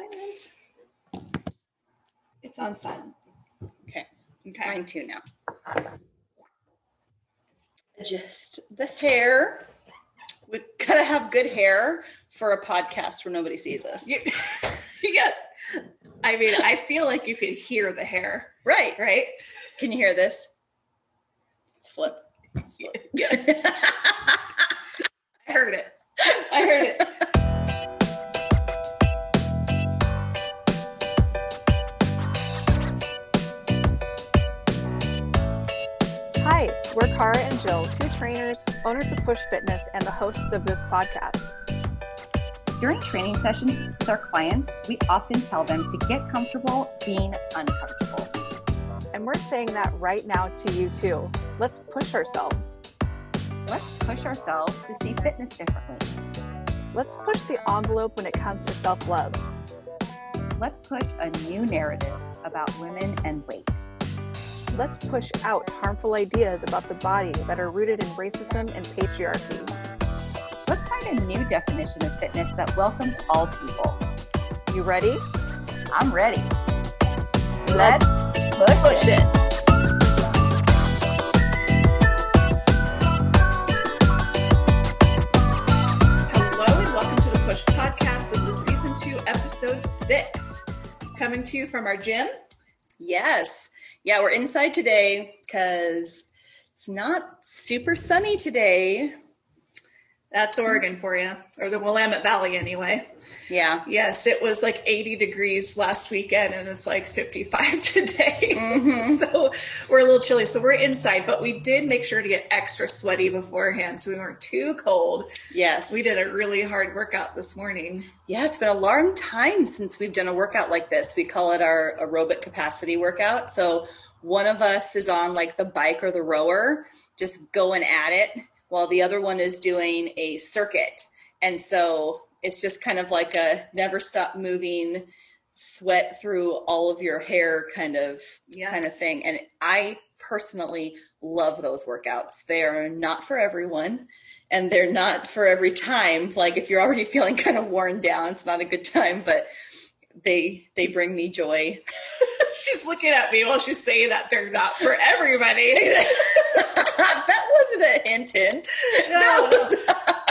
silent. It's on silent. Okay. Okay. Mine too now. Just the hair. We gotta have good hair for a podcast where nobody sees us. You, you I mean, I feel like you could hear the hair, Right. right? Can you hear this? Let's flip. Let's flip. I heard it. I heard it. Cara and Jill, two trainers, owners of Push Fitness, and the hosts of this podcast. During training sessions with our clients, we often tell them to get comfortable being uncomfortable. And we're saying that right now to you too. Let's push ourselves. Let's push ourselves to see fitness differently. Let's push the envelope when it comes to self love. Let's push a new narrative about women and weight. Let's push out harmful ideas about the body that are rooted in racism and patriarchy. Let's find a new definition of fitness that welcomes all people. You ready? I'm ready. Let's push, push it. it. Hello and welcome to the Push Podcast. This is season two, episode six, coming to you from our gym. yes. Yeah, we're inside today because it's not super sunny today. That's Oregon for you, or the Willamette Valley, anyway. Yeah. Yes, it was like 80 degrees last weekend, and it's like 55 today. Mhm. so we're a little chilly. So we're inside, but we did make sure to get extra sweaty beforehand, so we weren't too cold. Yes. We did a really hard workout this morning. Yeah, it's been a long time since we've done a workout like this. We call it our aerobic capacity workout. So one of us is on like the bike or the rower, just going at it, while the other one is doing a circuit. And so it's just kind of like a never stop moving, sweat through all of your hair kind of Yes. kind of thing. And I personally love those workouts. They are not for everyone and they're not for every time. Like if you're already feeling kind of worn down, it's not a good time, but they they bring me joy. She's looking at me while she's saying that they're not for everybody. that wasn't a hint hint. No, no.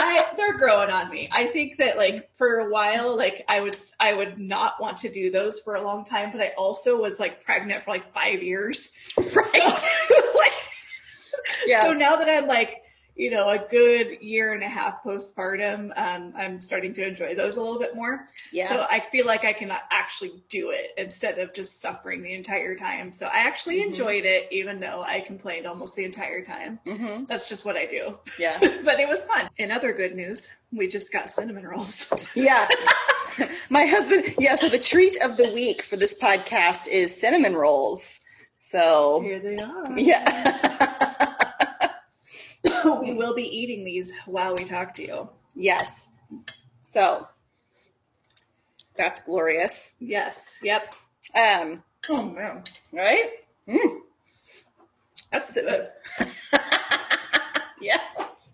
I, they're growing on me. I think that like for a while, like I would I would not want to do those for a long time, but I also was like pregnant for like five years. right. So, like, Yeah. so now that I'm like, you know, a good year and a half postpartum, um, I'm starting to enjoy those a little bit more. yeah. So I feel like I can actually do it instead of just suffering the entire time. So I actually Mhm. enjoyed it, even though I complained almost the entire time. hmm That's just what I do. Yeah. but it was fun. In other good news, we just got cinnamon rolls. Yeah. My husband, yeah, so the treat of the week for this podcast is cinnamon rolls. So, Here they are. yeah. we will be eating these while we talk to you. yes. So, that's glorious. Yes. Yep. Um, Oh man, right? Mm. that's good. Yes.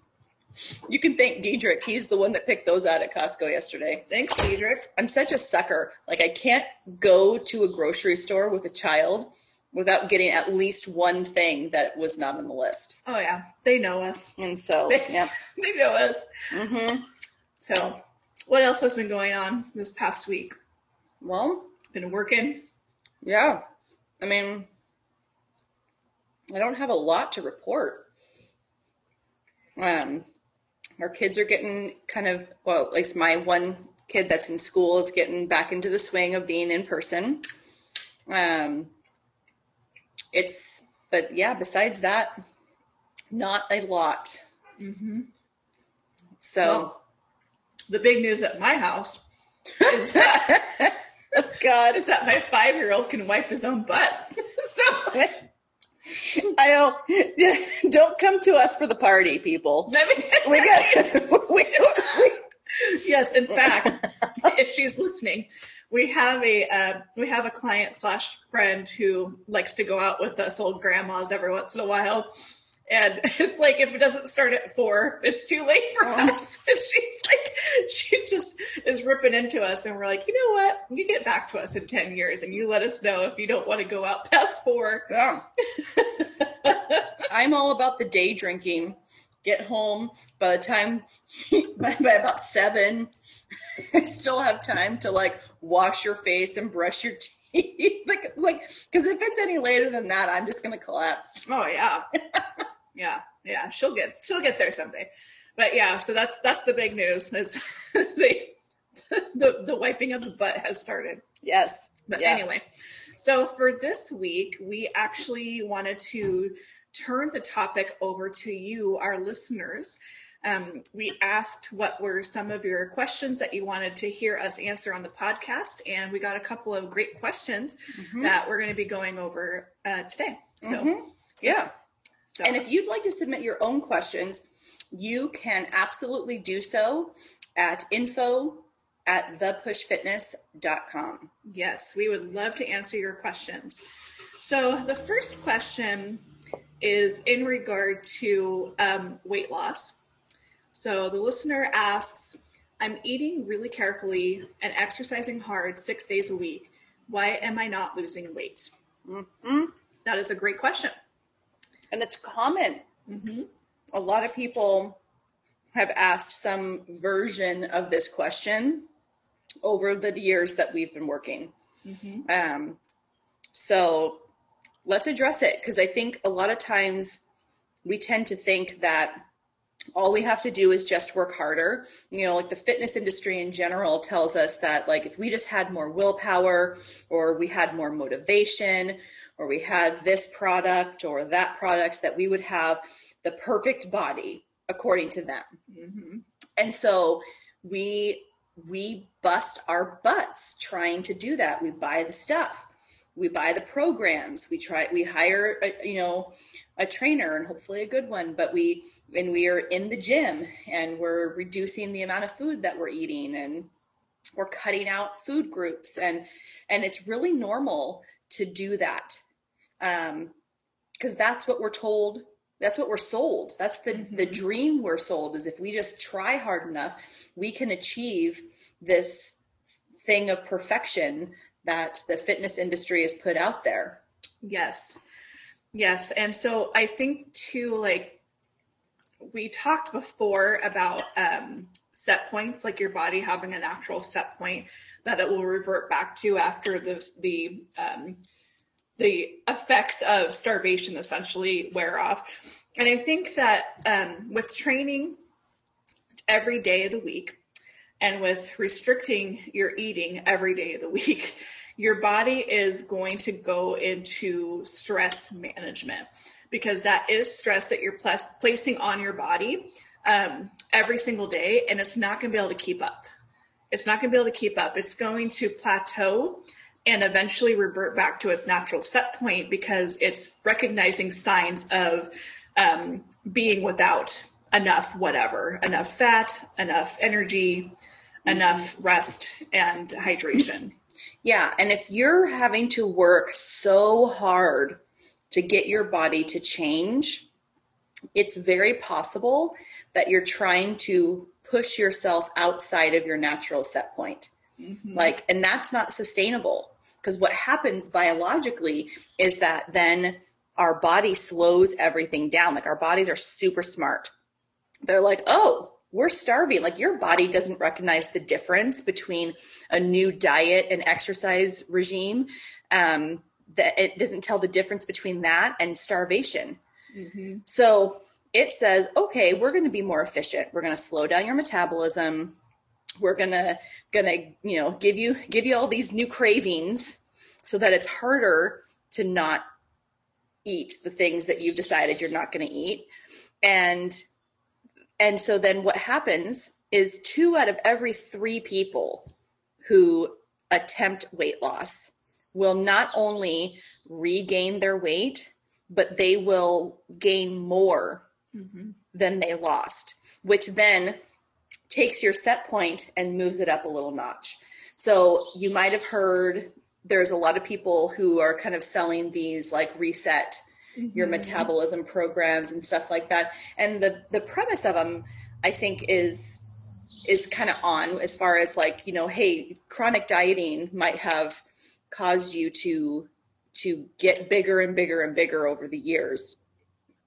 You can thank Diedrich. He's the one that picked those out at Costco yesterday. Thanks, Diedrich. I'm such a sucker. Like I can't go to a grocery store with a child without getting at least one thing that was not on the list. Oh yeah, they know us. And so, yeah. They know us. hmm So, what else has been going on this past week? Well, Been working. yeah. I mean, I don't have a lot to report. Um, our kids are getting kind of well, at least my one kid that's in school is getting back into the swing of being in person. Um, it's but yeah, besides that, not a lot. Mm-hmm. So Well, the big news at my house is that, oh God, is that my five year old can wipe his own butt. so, I don't. Don't come to us for the party, people. We got. we, we, yes, in fact, if she's listening, we have a uh, we have a client slash friend who likes to go out with us old grandmas every once in a while. And it's like if it doesn't start at four, it's too late for Oh. us. And she's like, she just is ripping into us, and we're like, you know what? You get back to us in ten years, and you let us know if you don't want to go out past four. Yeah. I'm all about the day drinking. Get home by the time by, by about seven, I still have time to like wash your face and brush your teeth. like, like, because if it's any later than that, I'm just gonna collapse. Oh yeah, yeah, yeah. She'll get she'll get there someday. But yeah, so that's that's the big news is the the the wiping of the butt has started. Yes. But Yeah. anyway, so for this week, we actually wanted to turn the topic over to you, our listeners. Um, we asked what were some of your questions that you wanted to hear us answer on the podcast, and we got a couple of great questions Mhm. that we're going to be going over uh, today. So, Mhm. Yeah. so And if you'd like to submit your own questions, you can absolutely do so at info at thepushfitness.com. Yes, we would love to answer your questions. So, the first question is in regard to um, weight loss. So, the listener asks I'm eating really carefully and exercising hard six days a week. Why am I not losing weight? Mhm. That is a great question. And it's common. Mm-hmm. A lot of people have asked some version of this question over the years that we've been working. Mm-hmm. Um, so let's address it because I think a lot of times we tend to think that all we have to do is just work harder. You know, like the fitness industry in general tells us that, like, if we just had more willpower or we had more motivation or we had this product or that product, that we would have the perfect body according to them Mm-hmm. and so we we bust our butts trying to do that we buy the stuff we buy the programs we try we hire a, you know a trainer and hopefully a good one but we and we are in the gym and we're reducing the amount of food that we're eating and we're cutting out food groups and and it's really normal to do that um because that's what we're told that's what we're sold that's the the Mhm. dream we're sold is if we just try hard enough we can achieve this thing of perfection that the fitness industry has put out there Yes. Yes. And so I think too, like we talked before about um, set points, like your body having a natural set point that it will revert back to after the the um, the effects of starvation essentially wear off. And I think that um, with training every day of the week and with restricting your eating every day of the week, your body is going to go into stress management because that is stress that you're plas- placing on your body um, every single day, and it's not going to be able to keep up. It's not going to be able to keep up. It's going to plateau and eventually revert back to its natural set point because it's recognizing signs of um, being without enough whatever, enough fat, enough energy, enough rest and hydration. Yeah. And if you're having to work so hard to get your body to change, it's very possible that you're trying to push yourself outside of your natural set point. Mm-hmm. Like, and that's not sustainable because what happens biologically is that then our body slows everything down. Like, our bodies are super smart. They're like, oh, we're starving. Like, your body doesn't recognize the difference between a new diet and exercise regime. Um, that it doesn't tell the difference between that and starvation. Mhm. So it says, okay, we're going to be more efficient. We're going to slow down your metabolism. We're going to going to, you know, give you give you all these new cravings so that it's harder to not eat the things that you've decided you're not going to eat. And and so then what happens is two out of every 3 people who attempt weight loss will not only regain their weight, but they will gain more Mhm. than they lost, which then takes your set point and moves it up a little notch. So you might have heard there's a lot of people who are kind of selling these like reset your metabolism programs and stuff like that. And the the premise of them, I think, is is kind of on as far as like you know, hey, chronic dieting might have caused you to to get bigger and bigger and bigger over the years.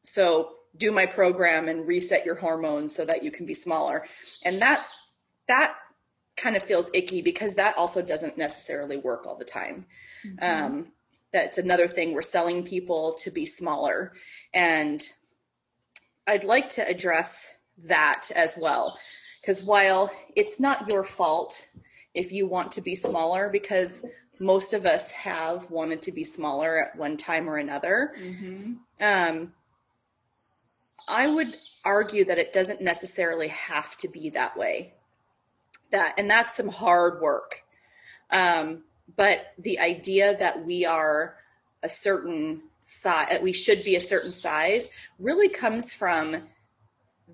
So do my program and reset your hormones so that you can be smaller. And that that kind of feels icky because that also doesn't necessarily work all the time. Mm-hmm. Um, that's another thing we're selling people to be smaller. And I'd like to address that as well. Because while it's not your fault if you want to be smaller, because most of us have wanted to be smaller at one time or another, mm-hmm. um, I would argue that it doesn't necessarily have to be that way. That and that's some hard work. Um, but the idea that we are a certain size, we should be a certain size, really comes from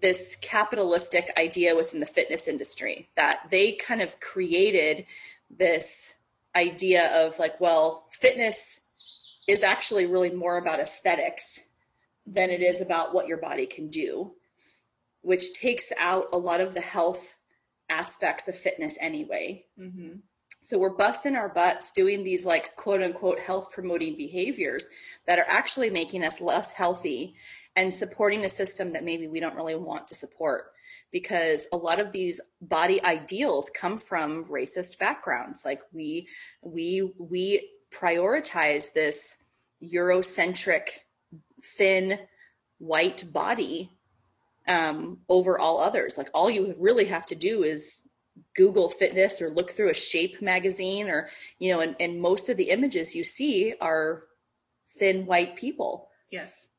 this capitalistic idea within the fitness industry that they kind of created this idea of like, well, fitness is actually really more about aesthetics than it is about what your body can do, which takes out a lot of the health aspects of fitness anyway. Mm-hmm. So we're busting our butts doing these like quote unquote health promoting behaviors that are actually making us less healthy and supporting a system that maybe we don't really want to support because a lot of these body ideals come from racist backgrounds like we we we prioritize this eurocentric thin white body um, over all others. Like all you really have to do is Google fitness or look through a shape magazine or, you know, and, and most of the images you see are thin white people. Yes.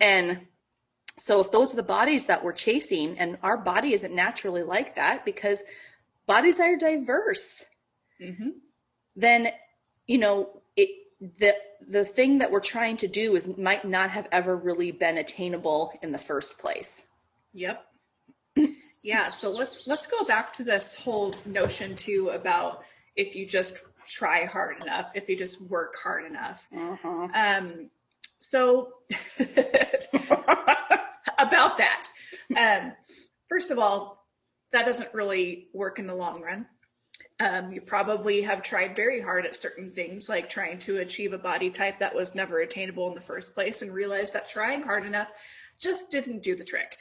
And so if those are the bodies that we're chasing and our body isn't naturally like that because bodies are diverse, mm-hmm. then, you know, it, the the thing that we're trying to do is might not have ever really been attainable in the first place. Yep. Yeah, so let's let's go back to this whole notion too about if you just try hard enough, if you just work hard enough. Uh-huh. Um, so about that, um, first of all, that doesn't really work in the long run. Um, you probably have tried very hard at certain things, like trying to achieve a body type that was never attainable in the first place, and realized that trying hard enough just didn't do the trick.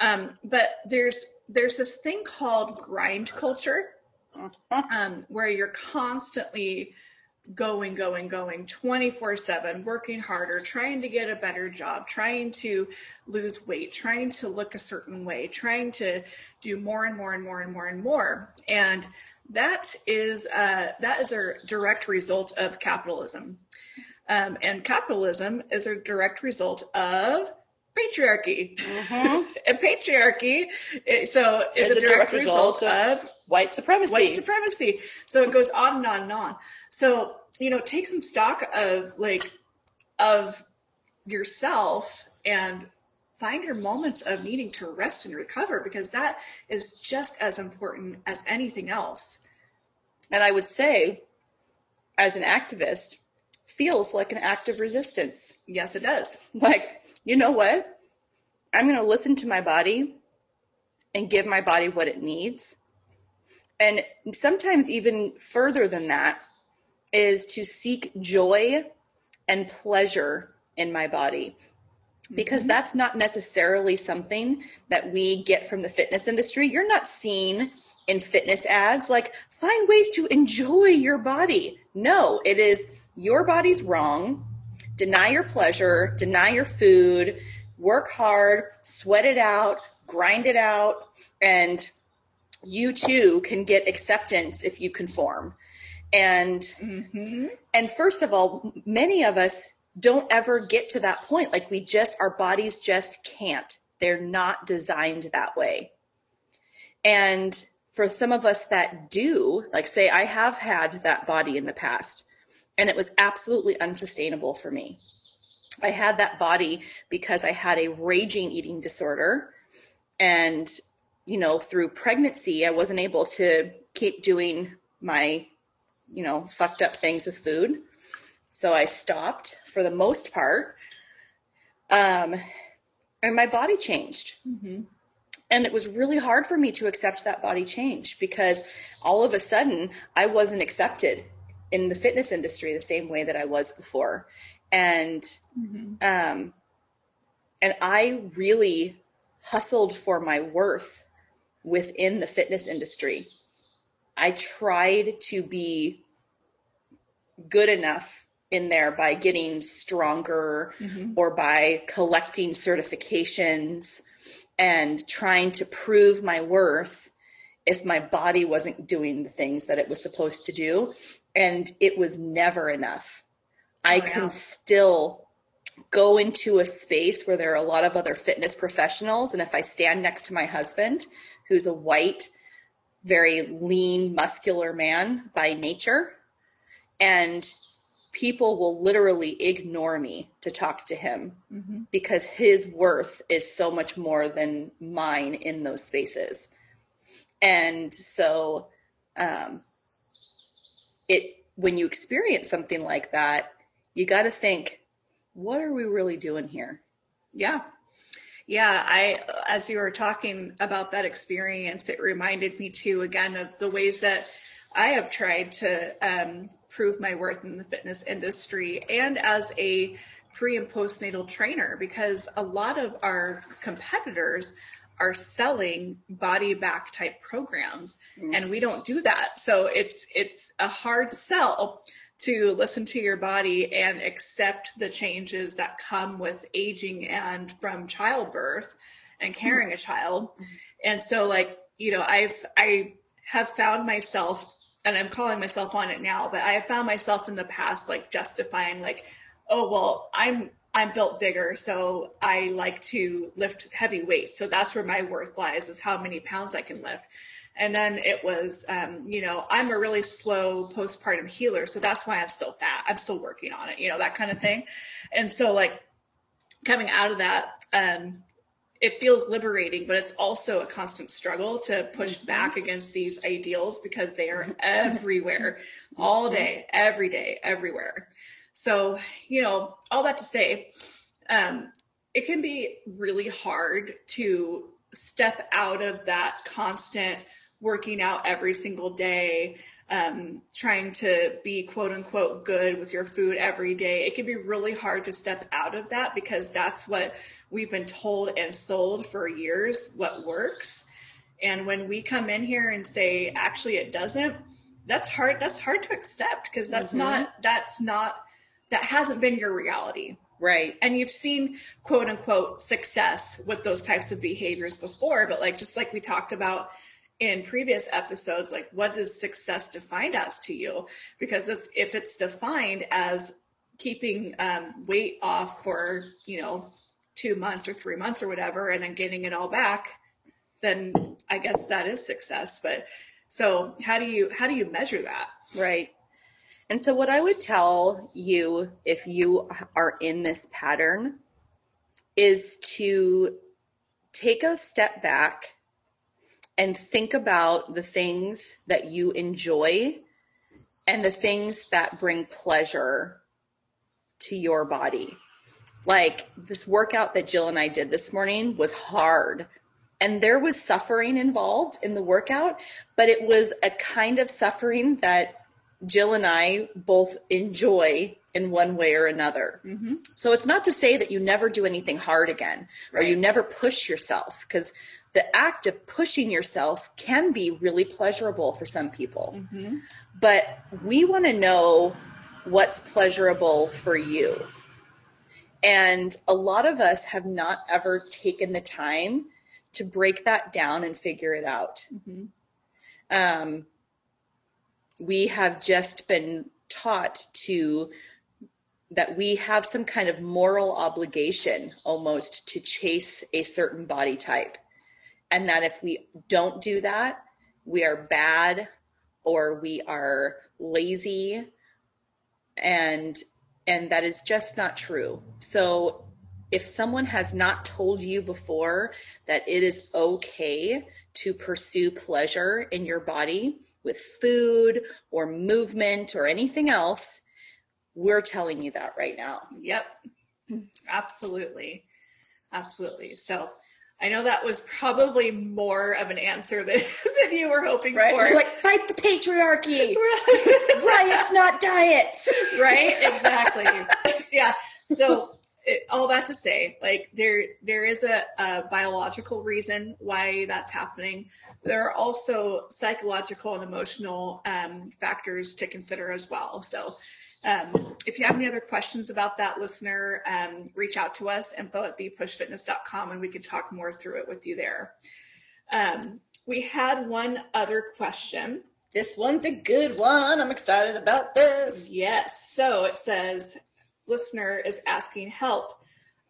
Um, but there's there's this thing called grind culture, um, where you're constantly going, going, going 24 7, working harder, trying to get a better job, trying to lose weight, trying to look a certain way, trying to do more and more and more and more and more. And that is uh, that is a direct result of capitalism, um, and capitalism is a direct result of patriarchy. Mm-hmm. and patriarchy, so is, a, direct, direct result, result of, of white supremacy. White supremacy. So it goes on and on and on. So you know, take some stock of like of yourself and find your moments of needing to rest and recover because that is just as important as anything else. And I would say, as an activist, feels like an act of resistance. Yes, it does. Like, you know what? I'm going to listen to my body and give my body what it needs. And sometimes, even further than that, is to seek joy and pleasure in my body because mm-hmm. that's not necessarily something that we get from the fitness industry. You're not seeing in fitness ads like find ways to enjoy your body. No, it is your body's wrong. Deny your pleasure, deny your food, work hard, sweat it out, grind it out, and you too can get acceptance if you conform. And mm-hmm. and first of all, many of us don't ever get to that point. Like we just, our bodies just can't. They're not designed that way. And for some of us that do, like say, I have had that body in the past, and it was absolutely unsustainable for me. I had that body because I had a raging eating disorder. And, you know, through pregnancy, I wasn't able to keep doing my, you know, fucked up things with food. So I stopped for the most part. Um, and my body changed. Mm-hmm. And it was really hard for me to accept that body change because all of a sudden I wasn't accepted in the fitness industry the same way that I was before. And Mm-hmm. um, and I really hustled for my worth within the fitness industry. I tried to be good enough in there by getting stronger Mm-hmm. or by collecting certifications and trying to prove my worth if my body wasn't doing the things that it was supposed to do. And it was never enough. Oh, I Oh, yeah. can still go into a space where there are a lot of other fitness professionals. And if I stand next to my husband, who's a white, very lean, muscular man by nature, and people will literally ignore me to talk to him Mm-hmm. because his worth is so much more than mine in those spaces. And so um it when you experience something like that, you got to think what are we really doing here? Yeah. Yeah, I as you were talking about that experience, it reminded me too again of the ways that I have tried to um, prove my worth in the fitness industry and as a pre and postnatal trainer because a lot of our competitors are selling body back type programs and we don't do that. So it's it's a hard sell to listen to your body and accept the changes that come with aging and from childbirth and carrying a child. And so like, you know, I've I have found myself and I'm calling myself on it now, but I have found myself in the past like justifying like, oh well, I'm I'm built bigger, so I like to lift heavy weights. So that's where my worth lies is how many pounds I can lift. And then it was, um, you know, I'm a really slow postpartum healer. So that's why I'm still fat. I'm still working on it, you know, that kind of thing. And so, like, coming out of that, um, it feels liberating, but it's also a constant struggle to push mm-hmm. back against these ideals because they are mm-hmm. everywhere, mm-hmm. all day, every day, everywhere. So, you know, all that to say, um, it can be really hard to step out of that constant working out every single day, um, trying to be quote unquote good with your food every day. It can be really hard to step out of that because that's what we've been told and sold for years what works. And when we come in here and say, actually, it doesn't, that's hard. That's hard to accept because that's Mhm. not, that's not, that hasn't been your reality Right. and you've seen quote unquote success with those types of behaviors before but like just like we talked about in previous episodes like what does success define as to you? Because if it's defined as keeping um, weight off for you know two months or three months or whatever and then getting it all back then i guess that is success. But so how do you how do you measure that? Right. And so, what I would tell you if you are in this pattern is to take a step back and think about the things that you enjoy and the things that bring pleasure to your body. Like this workout that Jill and I did this morning was hard. And there was suffering involved in the workout, but it was a kind of suffering that Jill and I both enjoy in one way or another. mm-hmm. So it's not to say that you never do anything hard again or you never push yourself because the act of pushing yourself can be really pleasurable for some people. Mm-hmm. But we want to know what's pleasurable for you. And a lot of us have not ever taken the time to break that down and figure it out Mm-hmm. um, we have just been taught to that we have some kind of moral obligation almost to chase a certain body type and that if we don't do that we are bad or we are lazy and and that is just not true so if someone has not told you before that it is okay to pursue pleasure in your body with food or movement or anything else, we're telling you that right now. Yep. Absolutely. Absolutely. So I know that was probably more of an answer than, than you were hoping right? for. like, fight the patriarchy. Riots, not diets. right? Exactly. yeah. So it, all that to say, like there there is a, a biological reason why that's happening. There are also psychological and emotional um, factors to consider as well. So um, if you have any other questions about that, listener, um, reach out to us, info at thepushfitness.com, and we can talk more through it with you there. Um, we had one other question. This one's a good one. I'm excited about this. Yes. So it says, listener is asking help.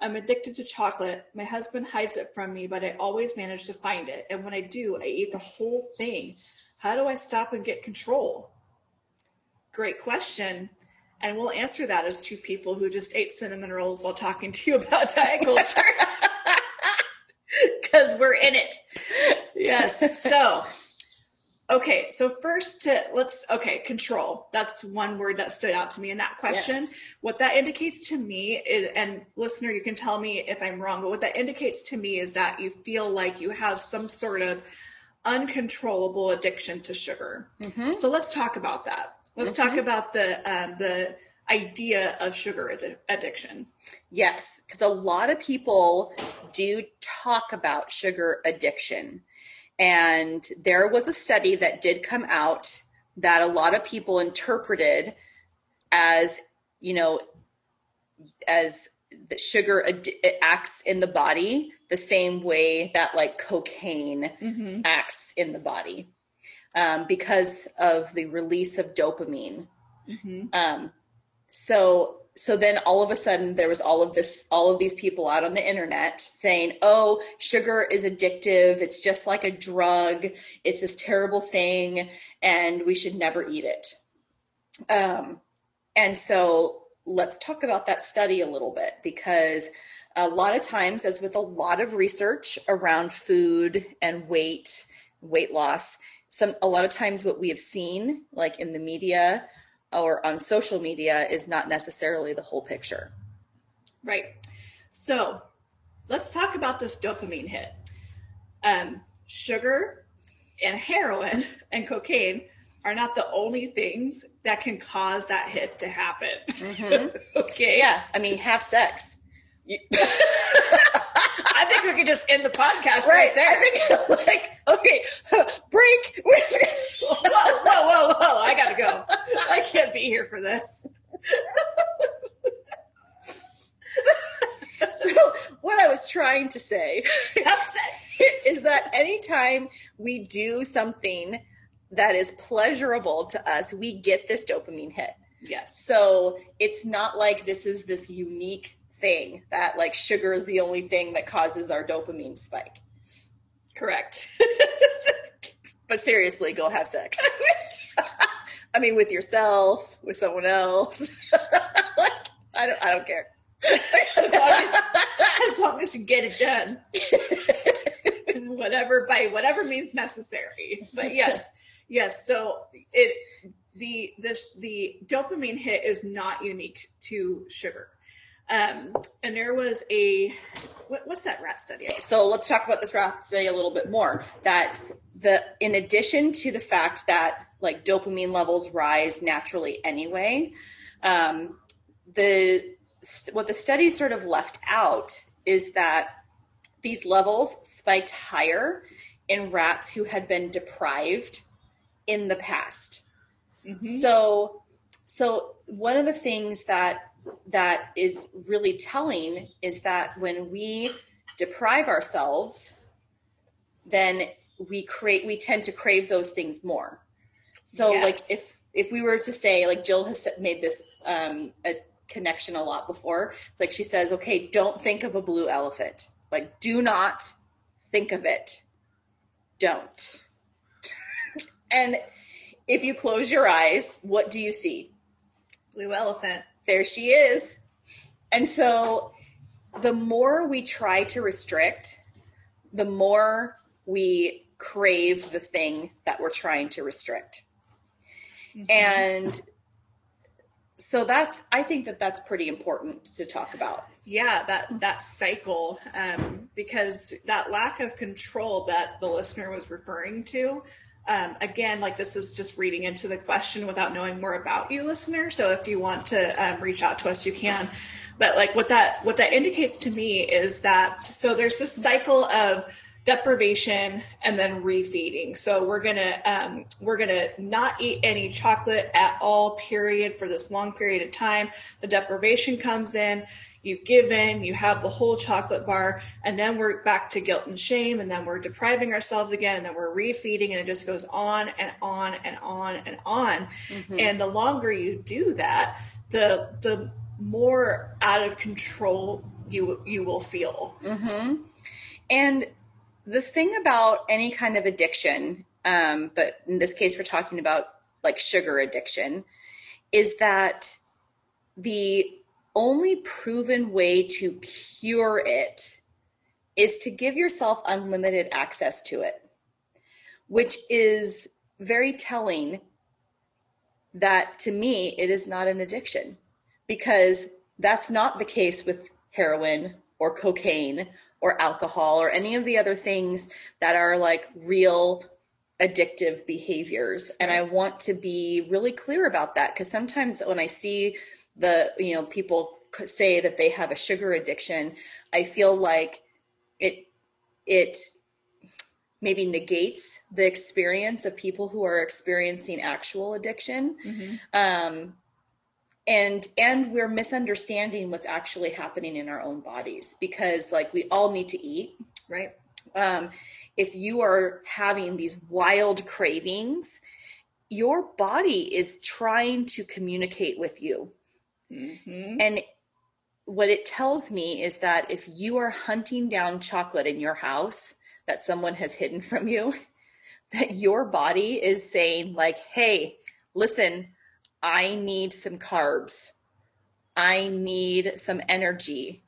I'm addicted to chocolate. My husband hides it from me, but I always manage to find it. And when I do, I eat the whole thing. How do I stop and get control? Great question. And we'll answer that as two people who just ate cinnamon rolls while talking to you about diet culture. Because we're in it. Yes. So, okay. So, first, to let's, okay, control. That's one word that stood out to me in that question. Yes. What that indicates to me is, and listener, you can tell me if I'm wrong, but what that indicates to me is that you feel like you have some sort of uncontrollable addiction to sugar. Mhm. So, let's talk about that. Let's talk about the um, the idea of sugar addi- addiction. Yes, because a lot of people do talk about sugar addiction. And there was a study that did come out that a lot of people interpreted as, you know, as the sugar ad- it acts in the body the same way that like cocaine Mm-hmm. acts in the body um, because of the release of dopamine. Mm-hmm. um, so so then all of a sudden there was all of this all of these people out on the internet saying oh sugar is addictive. It's just like a drug. It's this terrible thing and we should never eat it. Um, and so let's talk about that study a little bit because a lot of times as with a lot of research around food and weight weight loss some a lot of times what we have seen like in the media or on social media is not necessarily the whole picture. Right. So let's talk about this dopamine hit. Um, sugar and heroin and cocaine are not the only things that can cause that hit to happen. okay. Yeah, I mean, have sex. You- I think we could just end the podcast right, there. I think, like, okay, break. whoa, whoa, whoa, whoa. I gotta go. I can't be here for this. so, what I was trying to say is that anytime we do something that is pleasurable to us, we get this dopamine hit. Yes. So it's not like this is this unique thing that like sugar is the only thing that causes our dopamine spike. Correct. But seriously, go have sex. I mean, with yourself, with someone else. like, I don't. I don't care. as, long as, as long as you get it done. whatever by whatever means necessary. But yes, yes. So it the the the dopamine hit is not unique to sugar. Um, and there was a what, what's that rat study? Okay, so let's talk about this rat study a little bit more. That the in addition to the fact that like dopamine levels rise naturally anyway, um, the what the study sort of left out is that these levels spiked higher in rats who had been deprived in the past. Mhm. So, so one of the things that that is really telling is that when we deprive ourselves, then we create we tend to crave those things more. So, like if if we were to say, like Jill has made this um, a connection a lot before, it's like she says, okay, don't think of a blue elephant. Like, do not think of it. Don't. and if you close your eyes, what do you see? Blue elephant. There she is. And so the more we try to restrict, the more we crave the thing that we're trying to restrict. And so that's i think that that's pretty important to talk about yeah that that cycle um, because that lack of control that the listener was referring to um, again like this is just reading into the question without knowing more about you listener. So if you want to um, reach out to us you can. But like what that what that indicates to me is that so there's this cycle of deprivation and then refeeding. So we're gonna um, we're gonna not eat any chocolate at all period for this long period of time. The deprivation comes in you give in you have the whole chocolate bar and then we're back to guilt and shame and then we're depriving ourselves again and then we're refeeding and it just goes on and on and on and on mm-hmm. and the longer you do that the the more out of control you you will feel mm-hmm. and the thing about any kind of addiction, um, but in this case, we're talking about like sugar addiction, is that the only proven way to cure it is to give yourself unlimited access to it, which is very telling that to me, it is not an addiction because that's not the case with heroin or cocaine or alcohol or any of the other things that are like real addictive behaviors. And i want to be really clear about that because sometimes when i see the you know people say that they have a sugar addiction i feel like it it maybe negates the experience of people who are experiencing actual addiction. Mm-hmm. um, and and we're misunderstanding what's actually happening in our own bodies because like we all need to eat right? Um, if you are having these wild cravings your body is trying to communicate with you mm-hmm. and what it tells me is that if you are hunting down chocolate in your house that someone has hidden from you that your body is saying like hey listen I need some carbs. I need some energy.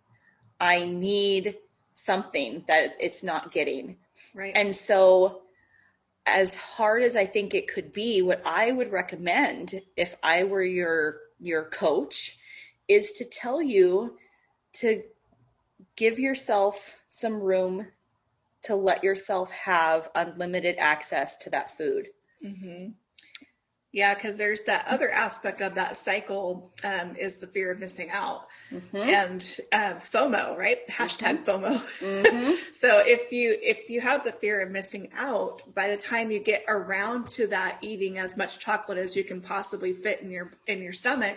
I need something that it's not getting. Right. And so, as hard as I think it could be, what I would recommend if I were your your coach is to tell you to give yourself some room to let yourself have unlimited access to that food. Mm-hmm. Yeah, because there's that other aspect of that cycle um, is the fear of missing out mm-hmm. and uh, FOMO, right? Hashtag mm-hmm. FOMO. Mm-hmm. so if you if you have the fear of missing out, by the time you get around to that eating as much chocolate as you can possibly fit in your in your stomach,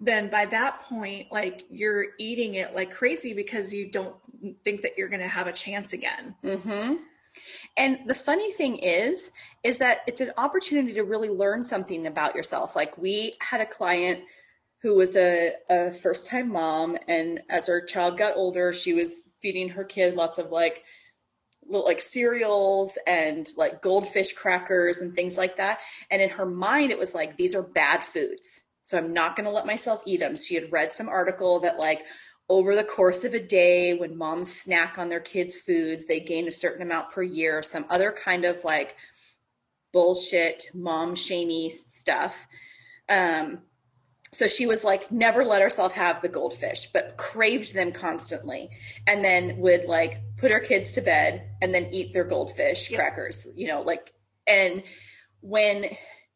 then by that point, like you're eating it like crazy because you don't think that you're going to have a chance again. And the funny thing is, is that it's an opportunity to really learn something about yourself. Like we had a client who was a, a first time mom, and as her child got older, she was feeding her kid lots of like little like cereals and like goldfish crackers and things like that. And in her mind, it was like, these are bad foods. So I'm not going to let myself eat them. She had read some article that like over the course of a day when moms snack on their kids' foods, they gain a certain amount per year, some other kind of like bullshit, mom shamey stuff. Um, so she was like, never let herself have the goldfish, but craved them constantly. And then would like put her kids to bed and then eat their goldfish yep. crackers, you know, like, and when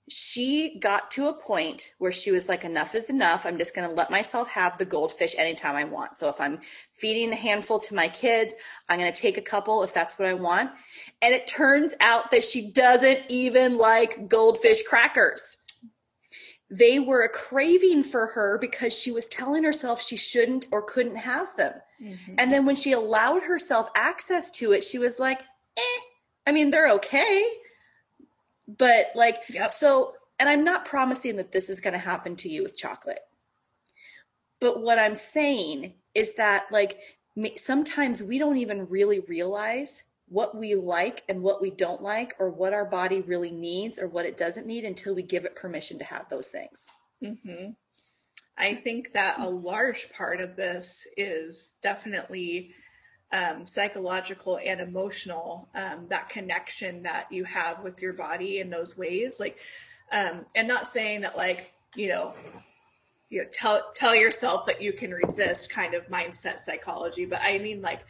she got to a point where she was like, enough is enough. I'm just going to let myself have the goldfish anytime I want. So if I'm feeding a handful to my kids, I'm going to take a couple if that's what I want. And it turns out that she doesn't even like goldfish crackers. They were a craving for her because she was telling herself she shouldn't or couldn't have them. Mm-hmm. And then when she allowed herself access to it, she was like, eh, I mean, they're okay but like, yep. so, and I'm not promising that this is going to happen to you with chocolate. But what I'm saying is that, like, sometimes we don't even really realize what we like and what we don't like, or what our body really needs or what it doesn't need until we give it permission to have those things. Mm-hmm. I think that a large part of this is definitely um, psychological and emotional um, that connection that you have with your body in those ways like um, and not saying that like you know you know tell tell yourself that you can resist kind of mindset psychology but i mean like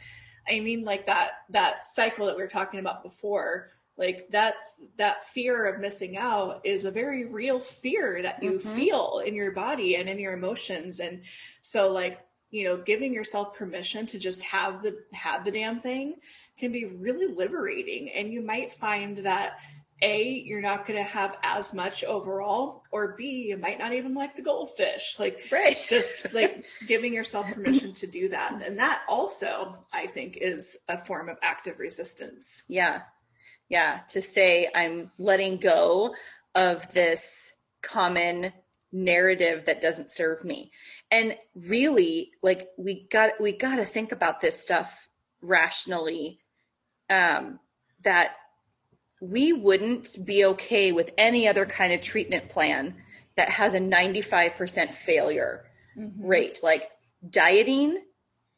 i mean like that that cycle that we were talking about before like that's that fear of missing out is a very real fear that you mm-hmm. feel in your body and in your emotions and so like you know giving yourself permission to just have the have the damn thing can be really liberating. And you might find that a you're not going to have as much overall or b you might not even like the goldfish. Like right. just like giving yourself permission to do that. And that also i think is a form of active resistance. Yeah. Yeah. To say i'm letting go of this common narrative that doesn't serve me and really like we got we got to think about this stuff rationally um that we wouldn't be okay with any other kind of treatment plan that has a 95% failure mm-hmm. rate. Like dieting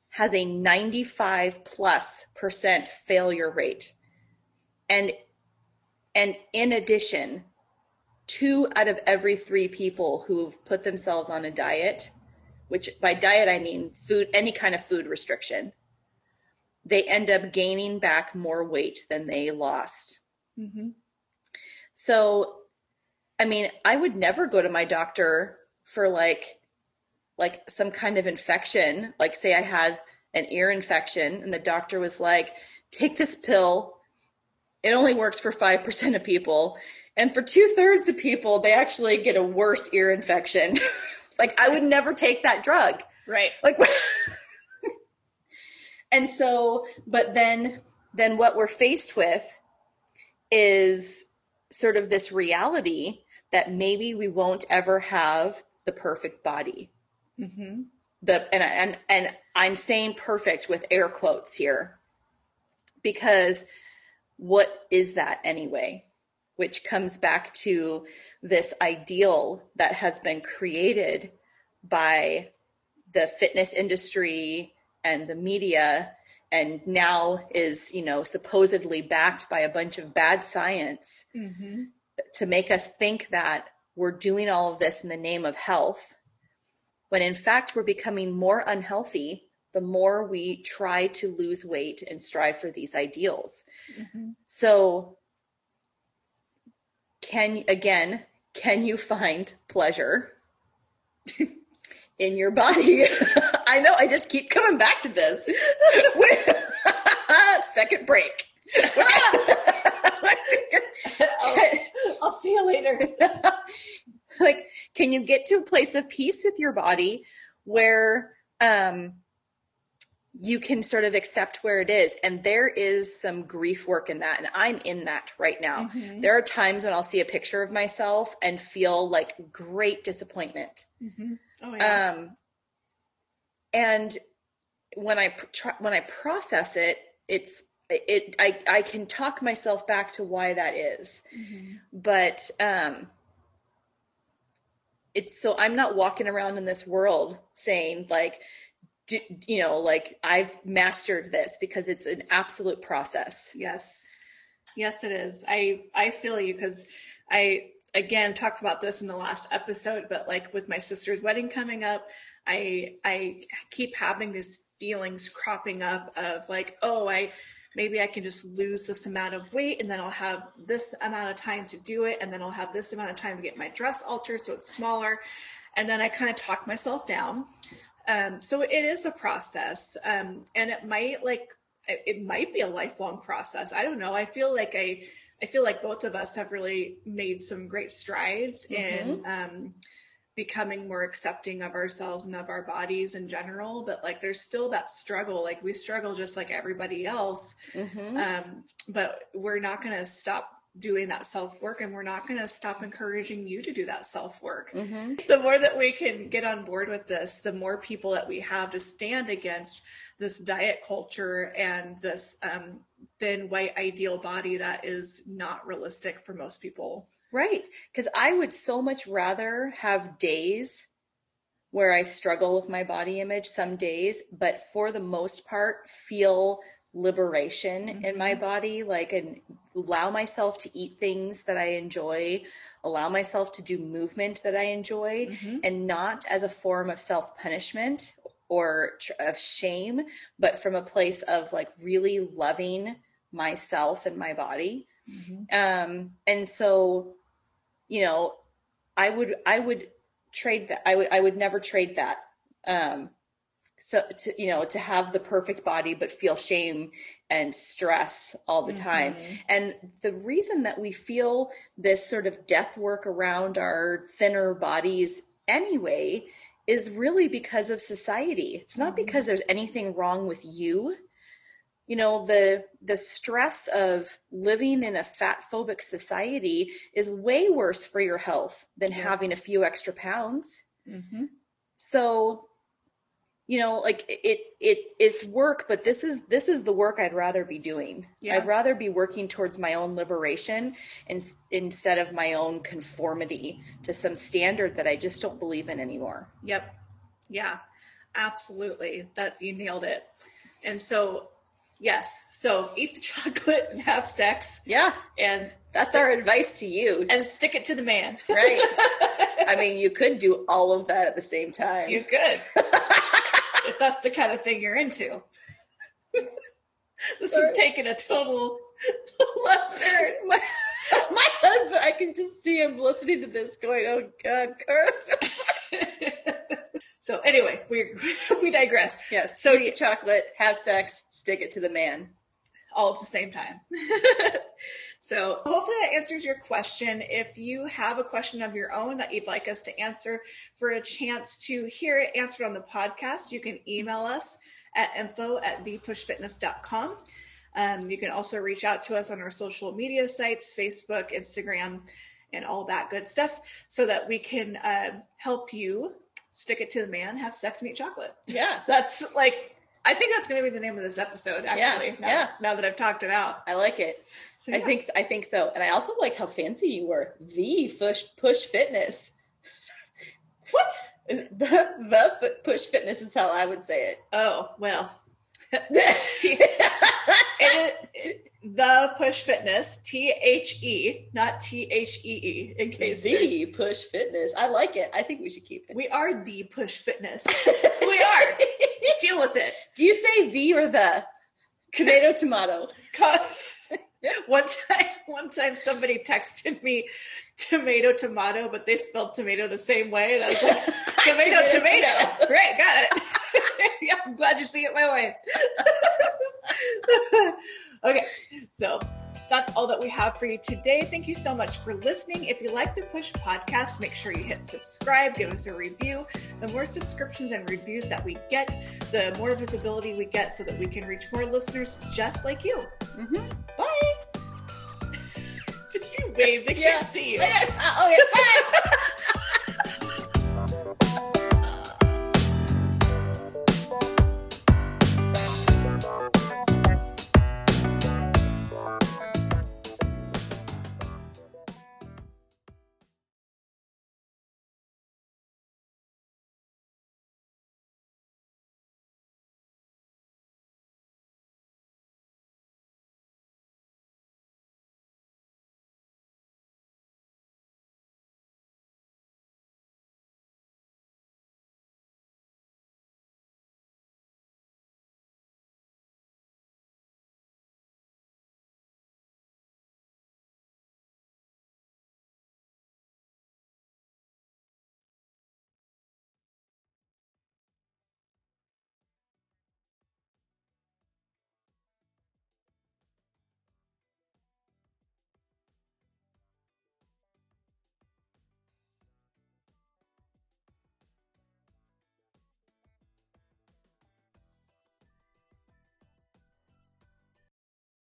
has a 95 plus percent failure rate. And and in addition, two out of every three people who've put themselves on a diet, which by diet I mean food any kind of food restriction, they end up gaining back more weight than they lost. Mm-hmm. So, I mean, I would never go to my doctor for like, like some kind of infection. Like, say I had an ear infection, and the doctor was like, "Take this pill. It only works for five percent of people, and for two thirds of people, they actually get a worse ear infection." like, I would never take that drug. Right. Like. and so, but then, then what we're faced with is sort of this reality that maybe we won't ever have the perfect body. Mm-hmm. The and and and I'm saying perfect with air quotes here because what is that anyway? Which comes back to this ideal that has been created by the fitness industry and the media and now is you know supposedly backed by a bunch of bad science mm-hmm. to make us think that we're doing all of this in the name of health when in fact we're becoming more unhealthy the more we try to lose weight and strive for these ideals mm-hmm. so can again can you find pleasure in your body. I know, I just keep coming back to this. Second break. I'll, I'll see you later. like, can you get to a place of peace with your body where um, you can sort of accept where it is? And there is some grief work in that. And I'm in that right now. Mm-hmm. There are times when I'll see a picture of myself and feel like great disappointment. Mm-hmm Oh, yeah. Um, and when I try, when I process it, it's it I I can talk myself back to why that is. Mm-hmm. but um, it's so I'm not walking around in this world saying like, you know, like I've mastered this because it's an absolute process. Yes, yes, it is. I I feel you because I again talked about this in the last episode but like with my sister's wedding coming up i i keep having these feelings cropping up of like oh i maybe i can just lose this amount of weight and then i'll have this amount of time to do it and then i'll have this amount of time to get my dress altered so it's smaller and then i kind of talk myself down um, so it is a process um, and it might like it might be a lifelong process i don't know i feel like i I feel like both of us have really made some great strides mm-hmm. in um, becoming more accepting of ourselves and of our bodies in general. But like, there's still that struggle. Like, we struggle just like everybody else. Mm-hmm. Um, but we're not going to stop doing that self work and we're not going to stop encouraging you to do that self work. Mm-hmm. The more that we can get on board with this, the more people that we have to stand against this diet culture and this um, thin white ideal body that is not realistic for most people. Right. Because I would so much rather have days where I struggle with my body image some days, but for the most part, feel liberation in my body, like and allow myself to eat things that I enjoy, allow myself to do movement that I enjoy, Mhm. and not as a form of self punishment or tr- of shame, but from a place of like really loving myself and my body. Mhm. Um, and so, you know, I would I would trade that. I would I would never trade that. Um, so to you know to have the perfect body but feel shame and stress all the time Mhm. and the reason that we feel this sort of death work around our thinner bodies anyway is really because of society it's not Mhm. because there's anything wrong with you you know the the stress of living in a fat phobic society is way worse for your health than Yeah. having a few extra pounds Mhm. so you know like it it it's work but this is this is the work i'd rather be doing Yeah. i'd rather be working towards my own liberation in, instead of my own conformity to some standard that i just don't believe in anymore Yep. Yeah, absolutely. That's you nailed it. And so, yes. So eat the chocolate and have sex yeah and that's our advice to you and stick it to the man. right i mean you could do all of that at the same time You could. if that's the kind of thing you're into. this Sorry. is taking a total left turn. my, my husband i can just see him listening to this going oh god Carl. So anyway, we we digress. yes So eat chocolate have sex stick it to the man all at the same time. so hopefully that answers your question. If you have a question of your own that you'd like us to answer for a chance to hear it answered on the podcast, you can email us at info at thepushfitness.com. Um, you can also reach out to us on our social media sites, Facebook, Instagram, and all that good stuff so that we can uh, help you stick it to the man, have sex and eat chocolate. yeah That's like, I think that's going to be the name of this episode, actually. now, yeah. now that I've talked it out. I like it. So, I think I think so, and I also like how fancy you were. The push push fitness. What? The the push fitness is how I would say it. Oh, well. it is the push fitness, T H E, not T H E E, in case the push fitness. I like it. I think we should keep it. we are the push fitness. we are. Deal with it. Do you say the or the? Tomato, tomato. one time, one time somebody texted me tomato, tomato, but they spelled tomato the same way, and I was like, tomato, Tomato, tomato. tomato. Right, got it. Yeah, I'm glad you see it my way. okay, so that's all that we have for you today. Thank you so much for listening. If you like the Push podcast, make sure you hit subscribe, give us a review. The more subscriptions and reviews that we get, the more visibility we get so that we can reach more listeners just like you. Mhm. Bye. you waved. I can't Yeah. see you. oh, yeah. Bye.